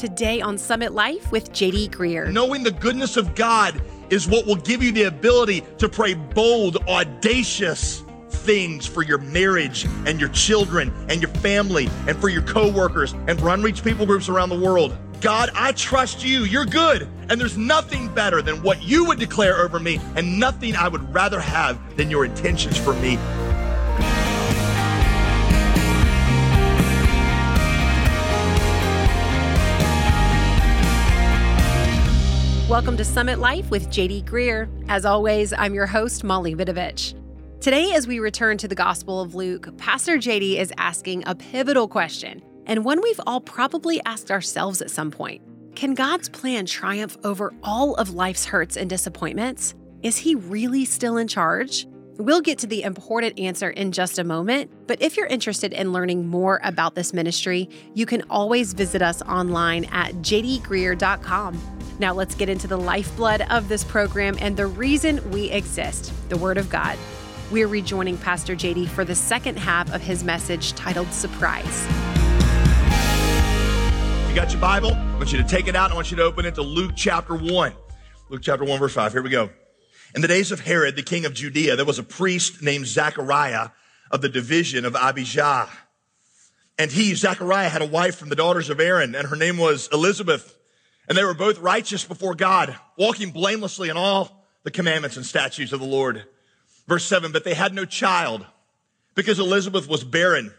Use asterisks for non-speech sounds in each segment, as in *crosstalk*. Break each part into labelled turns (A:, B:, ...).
A: Today on Summit Life with JD Greear.
B: Knowing the goodness of God is what will give you the ability to pray bold, audacious things for your marriage and your children and your family and for your coworkers and for unreached people groups around the world. God, I trust you. You're good. And there's nothing better than what you would declare over me, and nothing I would rather have than your intentions for me.
A: Welcome to Summit Life with JD Greear. As always, I'm your host, Molly Vidovich. Today, as we return to the Gospel of Luke, Pastor JD is asking a pivotal question, and one we've all probably asked ourselves at some point. Can God's plan triumph over all of life's hurts and disappointments? Is He really still in charge? We'll get to the important answer in just a moment, but if you're interested in learning more about this ministry, you can always visit us online at jdgreear.com. Now let's get into the lifeblood of this program and the reason we exist the Word of God. We're rejoining Pastor JD for the second half of his message titled Surprise.
B: You got your Bible? I want you to take it out. I want you to open it to Luke chapter 1. Luke chapter 1, verse 5. Here we go. In the days of Herod, the king of Judea, there was a priest named Zachariah of the division of Abijah. And he, Zachariah, had a wife from the daughters of Aaron, and her name was Elizabeth. And they were both righteous before God, walking blamelessly in all the commandments and statutes of the Lord. Verse seven, but they had no child because Elizabeth was barren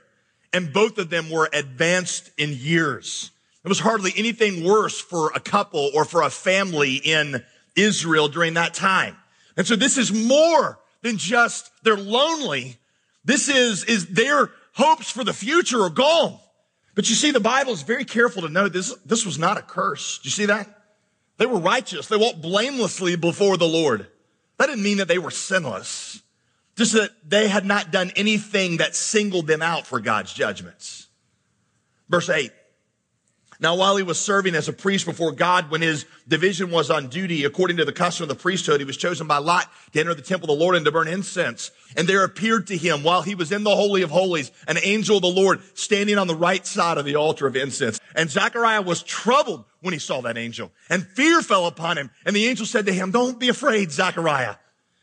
B: and both of them were advanced in years. It was hardly anything worse for a couple or for a family in Israel during that time. And so this is more than just they're lonely. This is, is their hopes for the future are gone. But you see, the Bible is very careful to know this, this was not a curse. Do you see that? They were righteous. They walked blamelessly before the Lord. That didn't mean that they were sinless. Just that they had not done anything that singled them out for God's judgments. Verse 8. Now, while he was serving as a priest before God, when his division was on duty, according to the custom of the priesthood, he was chosen by Lot to enter the temple of the Lord and to burn incense. And there appeared to him, while he was in the Holy of Holies, an angel of the Lord standing on the right side of the altar of incense. And Zechariah was troubled when he saw that angel, and fear fell upon him. And the angel said to him, Don't be afraid, Zechariah.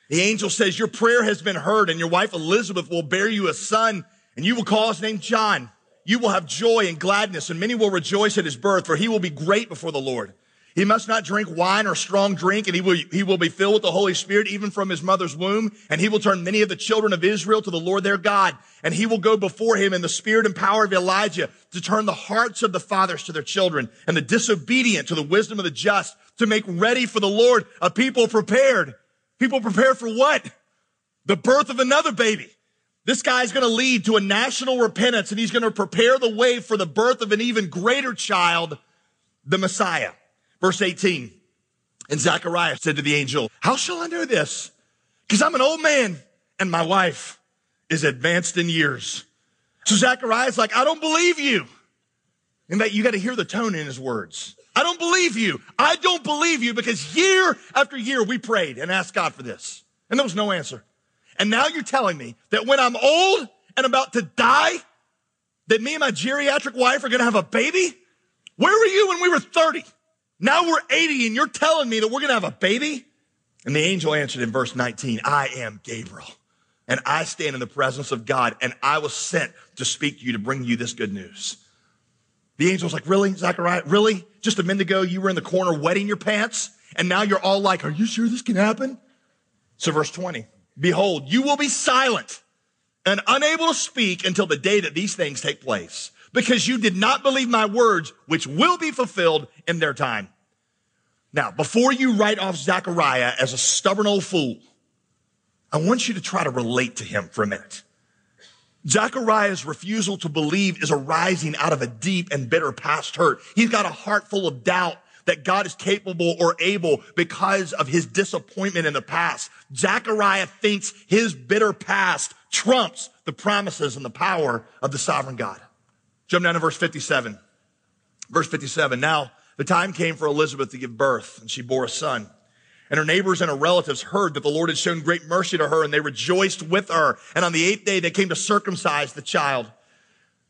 B: The angel says, Your prayer has been heard, and your wife Elizabeth will bear you a son, and you will call his name John you will have joy and gladness, and many will rejoice at his birth, for he will be great before the Lord. He must not drink wine or strong drink, and he will, he will be filled with the Holy Spirit even from his mother's womb. And he will turn many of the children of Israel to the Lord their God. And he will go before him in the spirit and power of Elijah to turn the hearts of the fathers to their children and the disobedient to the wisdom of the just to make ready for the Lord a people prepared. People prepared for what? The birth of another baby. This guy's going to lead to a national repentance and he's going to prepare the way for the birth of an even greater child, the Messiah. Verse 18. And Zechariah said to the angel, how shall I know this? Because I'm an old man and my wife is advanced in years. So Zechariah's like, I don't believe you. And that you got to hear the tone in his words. I don't believe you. I don't believe you because year after year we prayed and asked God for this. And there was no answer. And now you're telling me that when I'm old and about to die, that me and my geriatric wife are going to have a baby? Where were you when we were 30? Now we're 80 and you're telling me that we're going to have a baby? And the angel answered in verse 19, I am Gabriel and I stand in the presence of God and I was sent to speak to you to bring you this good news. The angel's like, really, Zachariah? Really? Just a minute ago, you were in the corner wetting your pants and now you're all like, are you sure this can happen? So verse 20, Behold, you will be silent and unable to speak until the day that these things take place, because you did not believe my words, which will be fulfilled in their time. Now, before you write off Zechariah as a stubborn old fool, I want you to try to relate to him for a minute. Zechariah's refusal to believe is arising out of a deep and bitter past hurt. He's got a heart full of doubt that God is capable or able because of his disappointment in the past. Zechariah thinks his bitter past trumps the promises and the power of the sovereign God. Jump down to verse 57. Verse 57. Now the time came for Elizabeth to give birth and she bore a son. And her neighbors and her relatives heard that the Lord had shown great mercy to her and they rejoiced with her. And on the eighth day, they came to circumcise the child.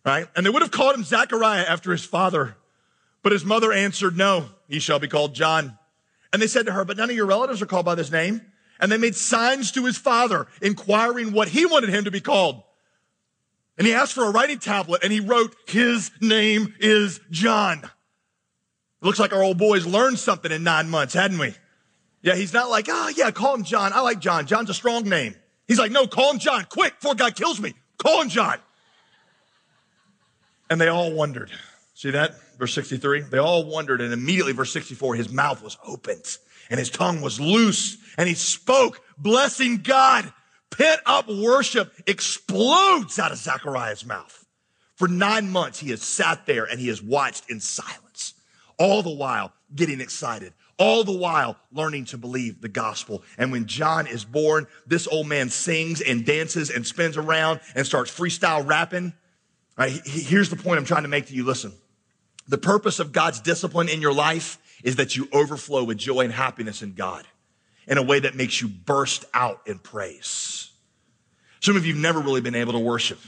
B: Right? And they would have called him Zechariah after his father. But his mother answered, No, he shall be called John. And they said to her, But none of your relatives are called by this name. And they made signs to his father, inquiring what he wanted him to be called. And he asked for a writing tablet and he wrote, His name is John. It looks like our old boys learned something in nine months, hadn't we? Yeah, he's not like, oh yeah, call him John. I like John. John's a strong name. He's like, no, call him John, quick, before God kills me. Call him John. And they all wondered. See that? Verse 63. They all wondered, and immediately, verse 64, his mouth was opened and his tongue was loose and he spoke, blessing God. Pent up worship explodes out of Zachariah's mouth. For nine months, he has sat there and he has watched in silence, all the while getting excited, all the while learning to believe the gospel. And when John is born, this old man sings and dances and spins around and starts freestyle rapping. Right, here's the point I'm trying to make to you. Listen, the purpose of God's discipline in your life is that you overflow with joy and happiness in God in a way that makes you burst out in praise. Some of you have never really been able to worship.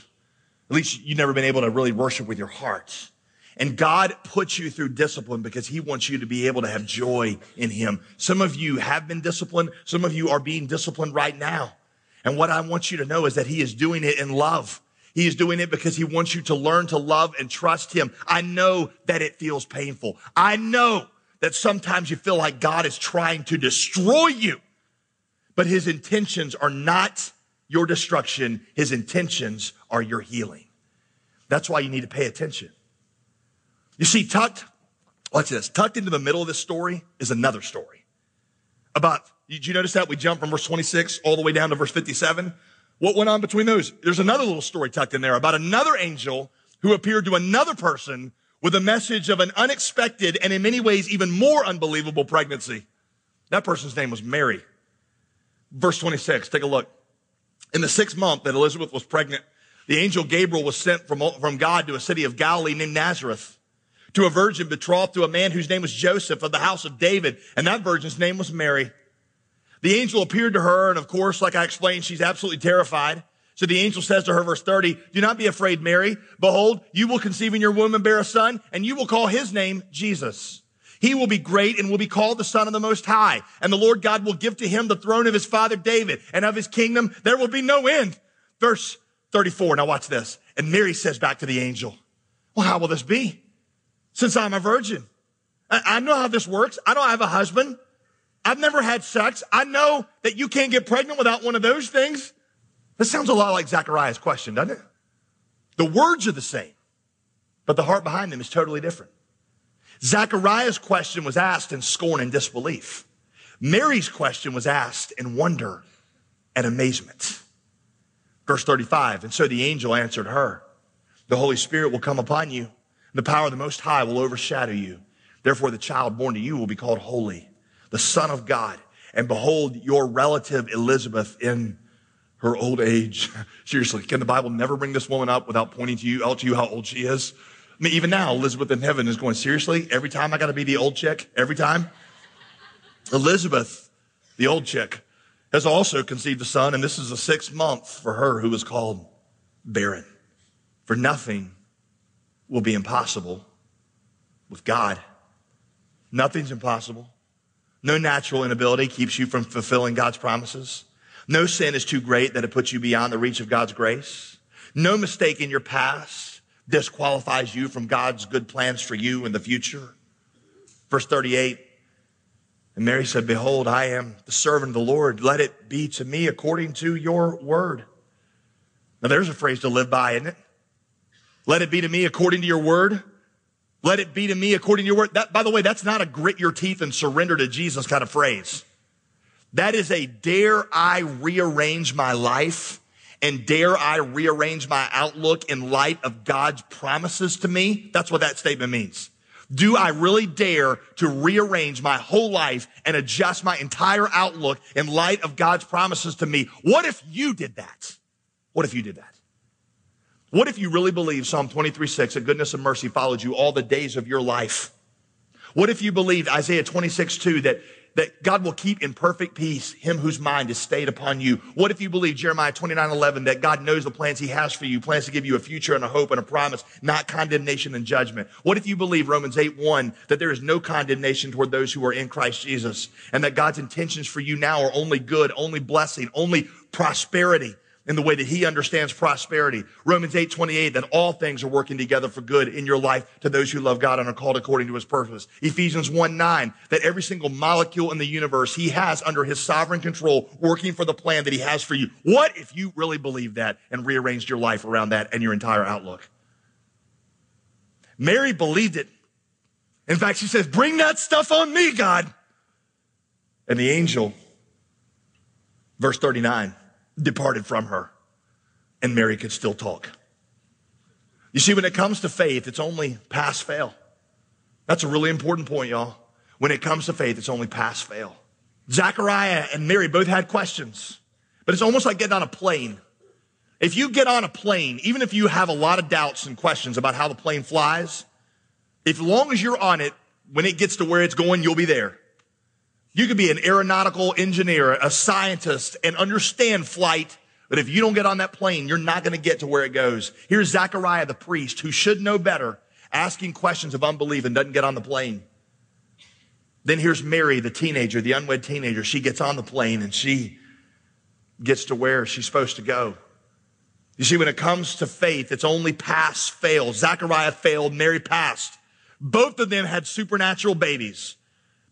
B: At least you've never been able to really worship with your heart. And God puts you through discipline because he wants you to be able to have joy in him. Some of you have been disciplined. Some of you are being disciplined right now. And what I want you to know is that he is doing it in love. He is doing it because he wants you to learn to love and trust him. I know that it feels painful. I know that sometimes you feel like God is trying to destroy you, but his intentions are not your destruction. His intentions are your healing. That's why you need to pay attention. You see, tucked, watch this, tucked into the middle of this story is another story. About, did you notice that? We jump from verse 26 all the way down to verse 57. What went on between those? There's another little story tucked in there about another angel who appeared to another person with a message of an unexpected and in many ways even more unbelievable pregnancy. That person's name was Mary. Verse 26, take a look. In the sixth month that Elizabeth was pregnant, the angel Gabriel was sent from, from God to a city of Galilee named Nazareth to a virgin betrothed to a man whose name was Joseph of the house of David. And that virgin's name was Mary. The angel appeared to her. And of course, like I explained, she's absolutely terrified. So the angel says to her, verse 30, do not be afraid, Mary. Behold, you will conceive in your womb and bear a son, and you will call his name Jesus. He will be great and will be called the son of the most high. And the Lord God will give to him the throne of his father David and of his kingdom. There will be no end. Verse 34. Now watch this. And Mary says back to the angel, well, how will this be? Since I'm a virgin. I, I know how this works. I don't have a husband. I've never had sex. I know that you can't get pregnant without one of those things. This sounds a lot like Zachariah's question, doesn't it? The words are the same, but the heart behind them is totally different. Zachariah's question was asked in scorn and disbelief. Mary's question was asked in wonder and amazement. Verse 35, and so the angel answered her, the Holy Spirit will come upon you, the power of the Most High will overshadow you. Therefore, the child born to you will be called holy, the Son of God. And behold, your relative Elizabeth in her old age. *laughs* Seriously, can the Bible never bring this woman up without pointing to you, out to you how old she is? I mean, even now, Elizabeth in heaven is going, seriously? Every time I got to be the old chick? Every time? Elizabeth, the old chick, has also conceived a son, and this is the sixth month for her who is called barren. For nothing will be impossible with God. Nothing's impossible. No natural inability keeps you from fulfilling God's promises. No sin is too great that it puts you beyond the reach of God's grace. No mistake in your past disqualifies you from God's good plans for you in the future. Verse 38, and Mary said, Behold, I am the servant of the Lord. Let it be to me according to your word. Now there's a phrase to live by, isn't it? Let it be to me according to your word. Let it be to me according to your word. That, by the way, that's not a grit your teeth and surrender to Jesus kind of phrase. That is a dare I rearrange my life and dare I rearrange my outlook in light of God's promises to me? That's what that statement means. Do I really dare to rearrange my whole life and adjust my entire outlook in light of God's promises to me? What if you did that? What if you did that? What if you really believe Psalm 23, 6, that goodness and mercy followed you all the days of your life? What if you believed Isaiah 26, 2, that that God will keep in perfect peace him whose mind is stayed upon you? What if you believe Jeremiah 29, 11, that God knows the plans he has for you, plans to give you a future and a hope and a promise, not condemnation and judgment? What if you believe Romans 8, 1, that there is no condemnation toward those who are in Christ Jesus and that God's intentions for you now are only good, only blessing, only prosperity? In the way that he understands prosperity. Romans 8, 28, that all things are working together for good in your life to those who love God and are called according to his purpose. Ephesians 1, 9, that every single molecule in the universe he has under his sovereign control working for the plan that he has for you. What if you really believed that and rearranged your life around that and your entire outlook? Mary believed it. In fact, she says, bring that stuff on me, God. And the angel, verse 39, departed from her, and Mary could still talk. You see, when it comes to faith, it's only pass fail. That's a really important point, y'all. When it comes to faith, it's only pass fail. Zachariah and Mary both had questions, but it's almost like getting on a plane. If you get on a plane, even if you have a lot of doubts and questions about how the plane flies, if long as you're on it, when it gets to where it's going, you'll be there. You could be an aeronautical engineer, a scientist, and understand flight. But if you don't get on that plane, you're not going to get to where it goes. Here's Zechariah, the priest, who should know better, asking questions of unbelief and doesn't get on the plane. Then here's Mary, the teenager, the unwed teenager. She gets on the plane and she gets to where she's supposed to go. You see, when it comes to faith, it's only pass, fail. Zechariah failed, Mary passed. Both of them had supernatural babies.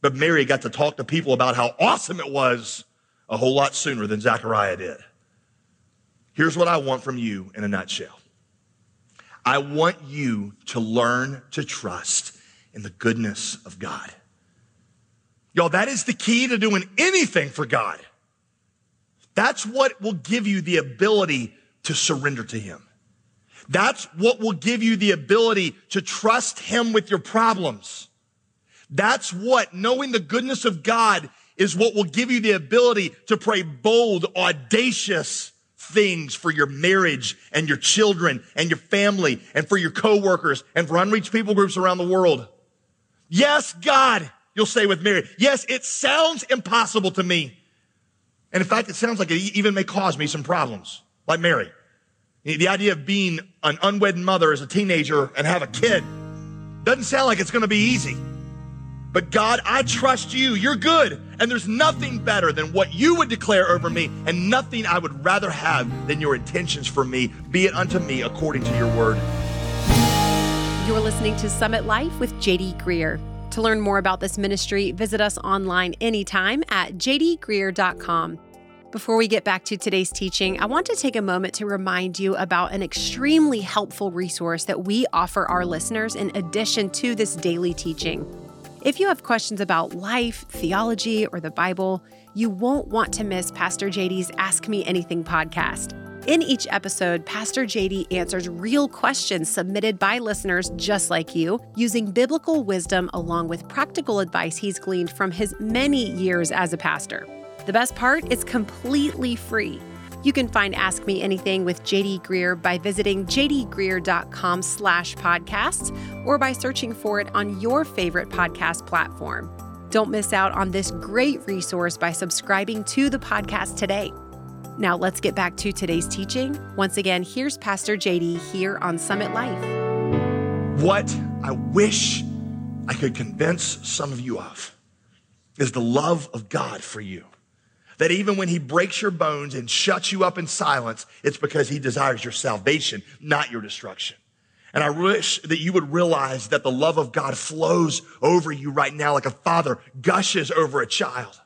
B: But Mary got to talk to people about how awesome it was a whole lot sooner than Zachariah did. Here's what I want from you in a nutshell. I want you to learn to trust in the goodness of God. Y'all, that is the key to doing anything for God. That's what will give you the ability to surrender to Him. That's what will give you the ability to trust Him with your problems. That's what knowing the goodness of God is what will give you the ability to pray bold, audacious things for your marriage and your children and your family and for your coworkers and for unreached people groups around the world. Yes, God, you'll say with Mary. Yes, it sounds impossible to me. And in fact, it sounds like it even may cause me some problems, like Mary. The idea of being an unwed mother as a teenager and have a kid doesn't sound like it's going to be easy. But God, I trust you. You're good. And there's nothing better than what you would declare over me, and nothing I would rather have than your intentions for me. Be it unto me according to your word.
A: You're listening to Summit Life with JD Greear. To learn more about this ministry, visit us online anytime at jdgreear.com. Before we get back to today's teaching, I want to take a moment to remind you about an extremely helpful resource that we offer our listeners in addition to this daily teaching. If you have questions about life, theology, or the Bible, you won't want to miss Pastor JD's Ask Me Anything podcast. In each episode, Pastor JD answers real questions submitted by listeners just like you, using biblical wisdom along with practical advice he's gleaned from his many years as a pastor. The best part is completely free. You can find Ask Me Anything with JD Greear by visiting jdgreear.com slash podcasts or by searching for it on your favorite podcast platform. Don't miss out on this great resource by subscribing to the podcast today. Now let's get back to today's teaching. Once again, here's Pastor JD here on Summit Life.
B: What I wish I could convince some of you of is the love of God for you that even when he breaks your bones and shuts you up in silence, it's because he desires your salvation, not your destruction. And I wish that you would realize that the love of God flows over you right now like a father gushes over a child.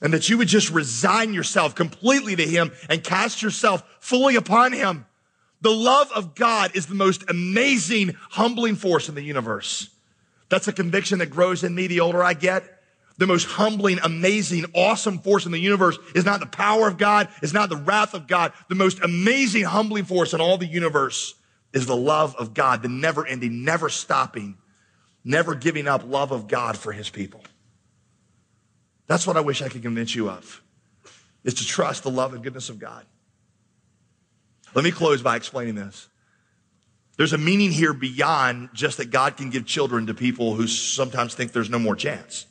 B: And that you would just resign yourself completely to him and cast yourself fully upon him. The love of God is the most amazing, humbling force in the universe. That's a conviction that grows in me the older I get the most humbling, amazing, awesome force in the universe is not the power of God, is not the wrath of God. The most amazing, humbling force in all the universe is the love of God, the never ending, never stopping, never giving up love of God for his people. That's what I wish I could convince you of, is to trust the love and goodness of God. Let me close by explaining this. There's a meaning here beyond just that God can give children to people who sometimes think there's no more chance.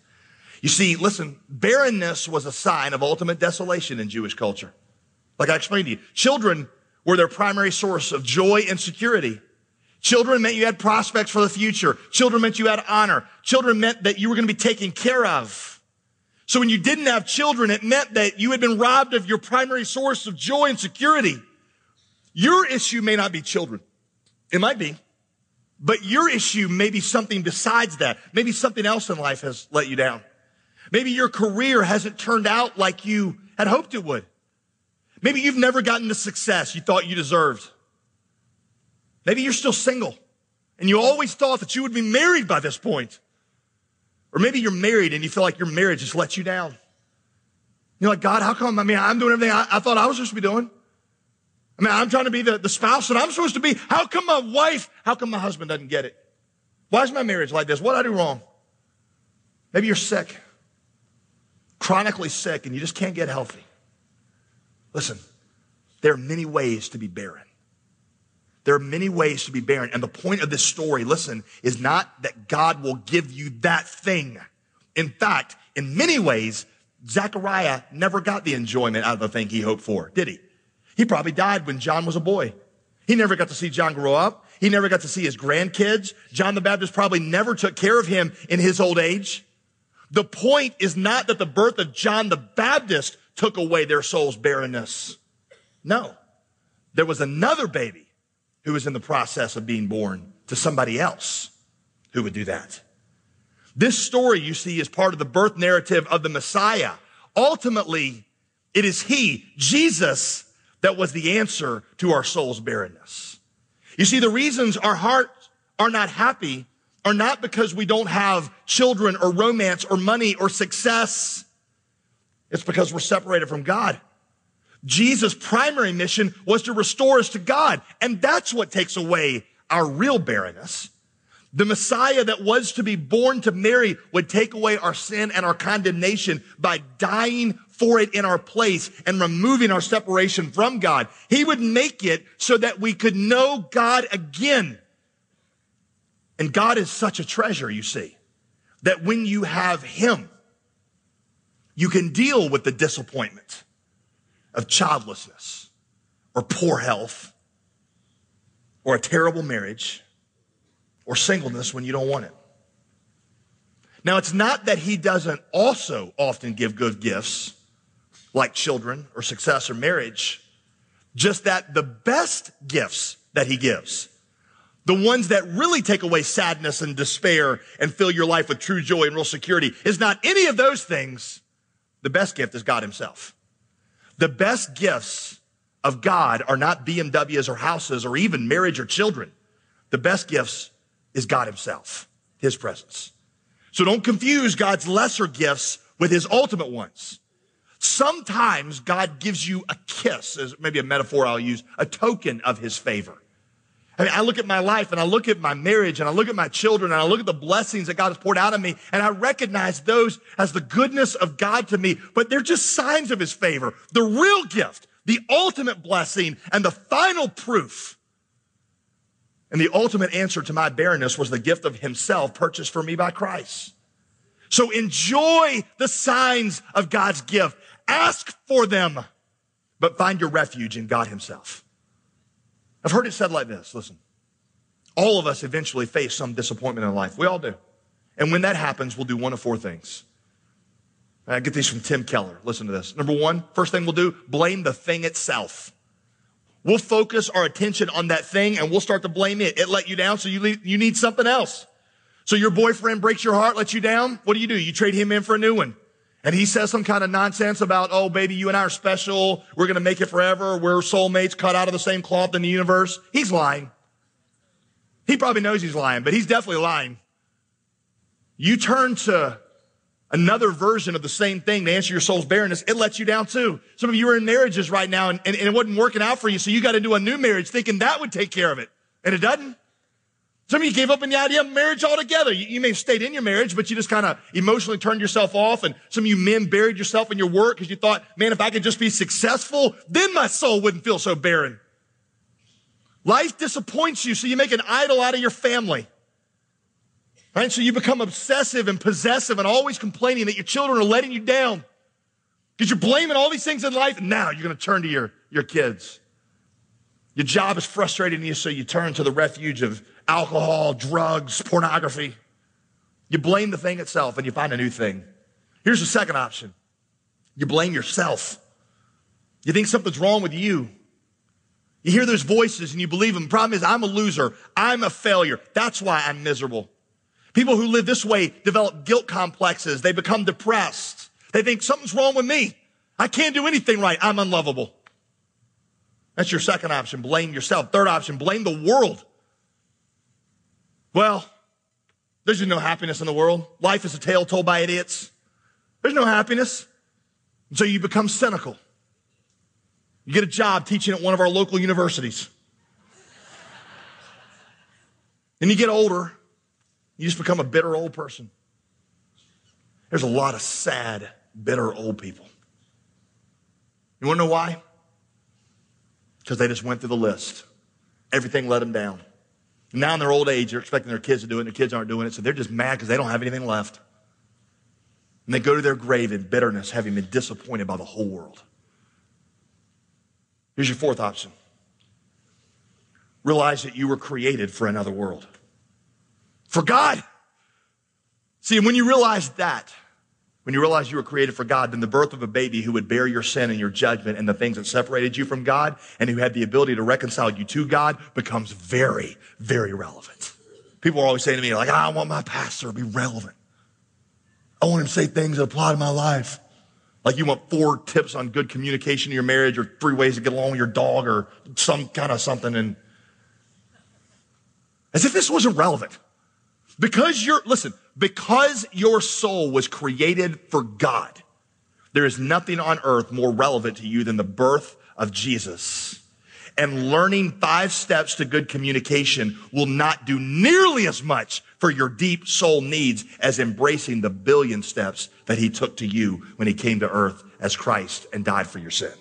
B: You see, listen, barrenness was a sign of ultimate desolation in Jewish culture. Like I explained to you, children were their primary source of joy and security. Children meant you had prospects for the future. Children meant you had honor. Children meant that you were going to be taken care of. So when you didn't have children, it meant that you had been robbed of your primary source of joy and security. Your issue may not be children. It might be. But your issue may be something besides that. Maybe something else in life has let you down. Maybe your career hasn't turned out like you had hoped it would. Maybe you've never gotten the success you thought you deserved. Maybe you're still single and you always thought that you would be married by this point. Or maybe you're married and you feel like your marriage just let you down. You're like, God, how come? I mean, I'm doing everything I, I thought I was supposed to be doing. I mean, I'm trying to be the, the spouse that I'm supposed to be. How come my wife, how come my husband doesn't get it? Why is my marriage like this? What did I do wrong? Maybe you're sick, chronically sick, and you just can't get healthy. Listen, there are many ways to be barren. There are many ways to be barren. And the point of this story, listen, is not that God will give you that thing. In fact, in many ways, Zechariah never got the enjoyment out of the thing he hoped for, did he? He probably died when John was a boy. He never got to see John grow up. He never got to see his grandkids. John the Baptist probably never took care of him in his old age. The point is not that the birth of John the Baptist took away their soul's barrenness. No. There was another baby who was in the process of being born to somebody else who would do that. This story, you see, is part of the birth narrative of the Messiah. Ultimately, it is He, Jesus, that was the answer to our soul's barrenness. You see, the reasons our hearts are not happy are not because we don't have children or romance or money or success. It's because we're separated from God. Jesus' primary mission was to restore us to God. And that's what takes away our real barrenness. The Messiah that was to be born to Mary would take away our sin and our condemnation by dying for it in our place and removing our separation from God. He would make it so that we could know God again. And God is such a treasure, you see, that when you have Him, you can deal with the disappointment of childlessness or poor health or a terrible marriage or singleness when you don't want it. Now, it's not that he doesn't also often give good gifts like children or success or marriage, just that the best gifts that he gives, the ones that really take away sadness and despair and fill your life with true joy and real security, is not any of those things. The best gift is God himself. The best gifts of God are not BMWs or houses or even marriage or children. The best gifts is God himself, his presence. So don't confuse God's lesser gifts with his ultimate ones. Sometimes God gives you a kiss, as maybe a metaphor I'll use, a token of his favor. I mean, I look at my life and I look at my marriage and I look at my children and I look at the blessings that God has poured out on me and I recognize those as the goodness of God to me, but they're just signs of his favor. The real gift, the ultimate blessing and the final proof and the ultimate answer to my barrenness was the gift of himself purchased for me by Christ. So enjoy the signs of God's gift. Ask for them, but find your refuge in God himself. I've heard it said like this. Listen, all of us eventually face some disappointment in life. We all do. And when that happens, we'll do one of four things. I get these from Tim Keller. Listen to this. Number one, first thing we'll do, blame the thing itself. We'll focus our attention on that thing and we'll start to blame it. It let you down, so you, leave, you need something else. So your boyfriend breaks your heart, lets you down. What do you do? You trade him in for a new one. And he says some kind of nonsense about, oh, baby, you and I are special. We're going to make it forever. We're soulmates cut out of the same cloth in the universe. He's lying. He probably knows he's lying, but he's definitely lying. You turn to another version of the same thing to answer your soul's barrenness, it lets you down too. Some of you are in marriages right now and, and, and it wasn't working out for you, so you got into a new marriage thinking that would take care of it. And it doesn't. Some of you gave up on the idea of marriage altogether. You, you may have stayed in your marriage, but you just kind of emotionally turned yourself off. And some of you men buried yourself in your work because you thought, man, if I could just be successful, then my soul wouldn't feel so barren. Life disappoints you, so you make an idol out of your family. Right? So you become obsessive and possessive and always complaining that your children are letting you down. Because you're blaming all these things in life, and now you're going to turn to your, your kids. Your job is frustrating you, so you turn to the refuge of alcohol, drugs, pornography. You blame the thing itself and you find a new thing. Here's the second option you blame yourself. You think something's wrong with you. You hear those voices and you believe them. The problem is, I'm a loser. I'm a failure. That's why I'm miserable. People who live this way develop guilt complexes. They become depressed. They think something's wrong with me. I can't do anything right. I'm unlovable. That's your second option. Blame yourself. Third option, blame the world. Well, there's just no happiness in the world. Life is a tale told by idiots. There's no happiness. And so you become cynical. You get a job teaching at one of our local universities. and you get older, you just become a bitter old person. There's a lot of sad, bitter old people. You want to know why? Because they just went through the list. Everything let them down. Now in their old age, they're expecting their kids to do it, and their kids aren't doing it, so they're just mad because they don't have anything left. And they go to their grave in bitterness, having been disappointed by the whole world. Here's your fourth option realize that you were created for another world, for God. See, when you realize that, when you realize you were created for God, then the birth of a baby who would bear your sin and your judgment and the things that separated you from God and who had the ability to reconcile you to God becomes very, very relevant. People are always saying to me, like, I want my pastor to be relevant. I want him to say things that apply to my life. Like you want four tips on good communication in your marriage or three ways to get along with your dog or some kind of something. And as if this wasn't relevant. Because you're, listen, because your soul was created for God, there is nothing on earth more relevant to you than the birth of Jesus. And learning five steps to good communication will not do nearly as much for your deep soul needs as embracing the billion steps that he took to you when he came to earth as Christ and died for your sin.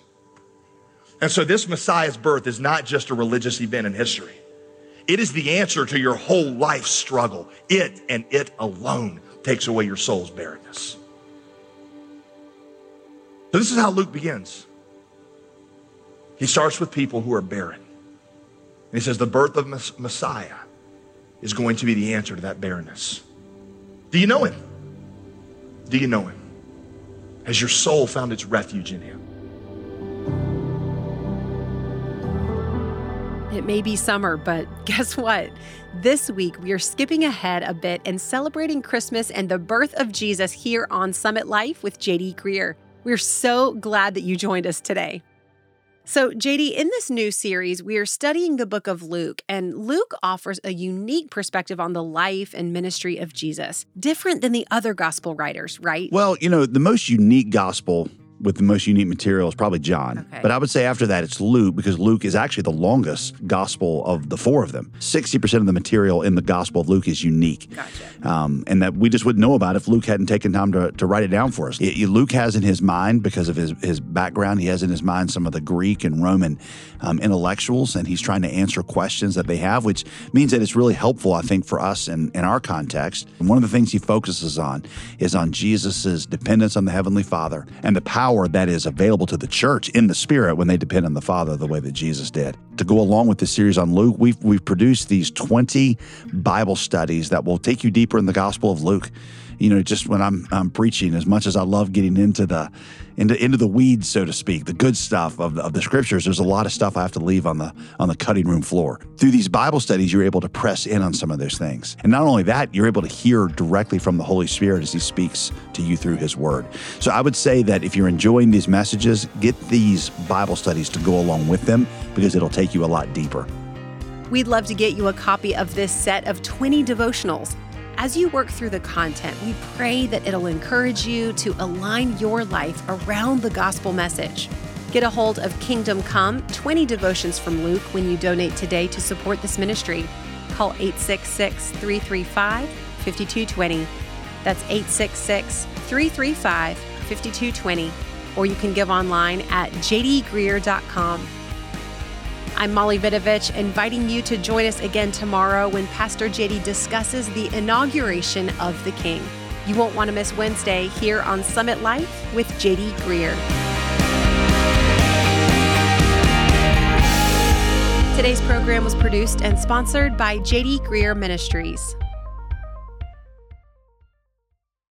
B: And so this Messiah's birth is not just a religious event in history. It is the answer to your whole life struggle. It and it alone takes away your soul's barrenness. So this is how Luke begins. He starts with people who are barren. And he says the birth of Messiah is going to be the answer to that barrenness. Do you know him? Do you know him? Has your soul found its refuge in him?
A: It may be summer, but *laughs* guess what? This week, we are skipping ahead a bit and celebrating Christmas and the birth of Jesus here on Summit Life with JD Greear. We're so glad that you joined us today. So, JD, in this new series, we are studying the book of Luke, and Luke offers a unique perspective on the life and ministry of Jesus, different than the other gospel writers, right?
C: Well, you know, the most unique gospel with the most unique material is probably John. Okay. But I would say after that, it's Luke because Luke is actually the longest gospel of the four of them. 60% of the material in the gospel of Luke is unique.
A: Gotcha.
C: Um, and that we just wouldn't know about if Luke hadn't taken time to, to write it down for us. It, Luke has in his mind, because of his, his background, he has in his mind some of the Greek and Roman um, intellectuals, and he's trying to answer questions that they have, which means that it's really helpful, I think, for us in, in our context. And one of the things he focuses on is on Jesus' dependence on the Heavenly Father and the power power that is available to the church in the Spirit when they depend on the Father the way that Jesus did. To go along with this series on Luke, we've, we've produced these 20 Bible studies that will take you deeper in the Gospel of Luke you know, just when I'm I'm preaching, as much as I love getting into the into into the weeds, so to speak, the good stuff of the, of the scriptures, there's a lot of stuff I have to leave on the on the cutting room floor. Through these Bible studies, you're able to press in on some of those things, and not only that, you're able to hear directly from the Holy Spirit as He speaks to you through His Word. So I would say that if you're enjoying these messages, get these Bible studies to go along with them because it'll take you a lot deeper.
A: We'd love to get you a copy of this set of 20 devotionals. As you work through the content, we pray that it'll encourage you to align your life around the gospel message. Get a hold of Kingdom Come 20 devotions from Luke when you donate today to support this ministry. Call 866 335 5220. That's 866 335 5220. Or you can give online at jdgreear.com. I'm Molly Vidovich, inviting you to join us again tomorrow when Pastor JD discusses the inauguration of the King. You won't want to miss Wednesday here on Summit Life with JD Greear. Today's program was produced and sponsored by JD Greear Ministries.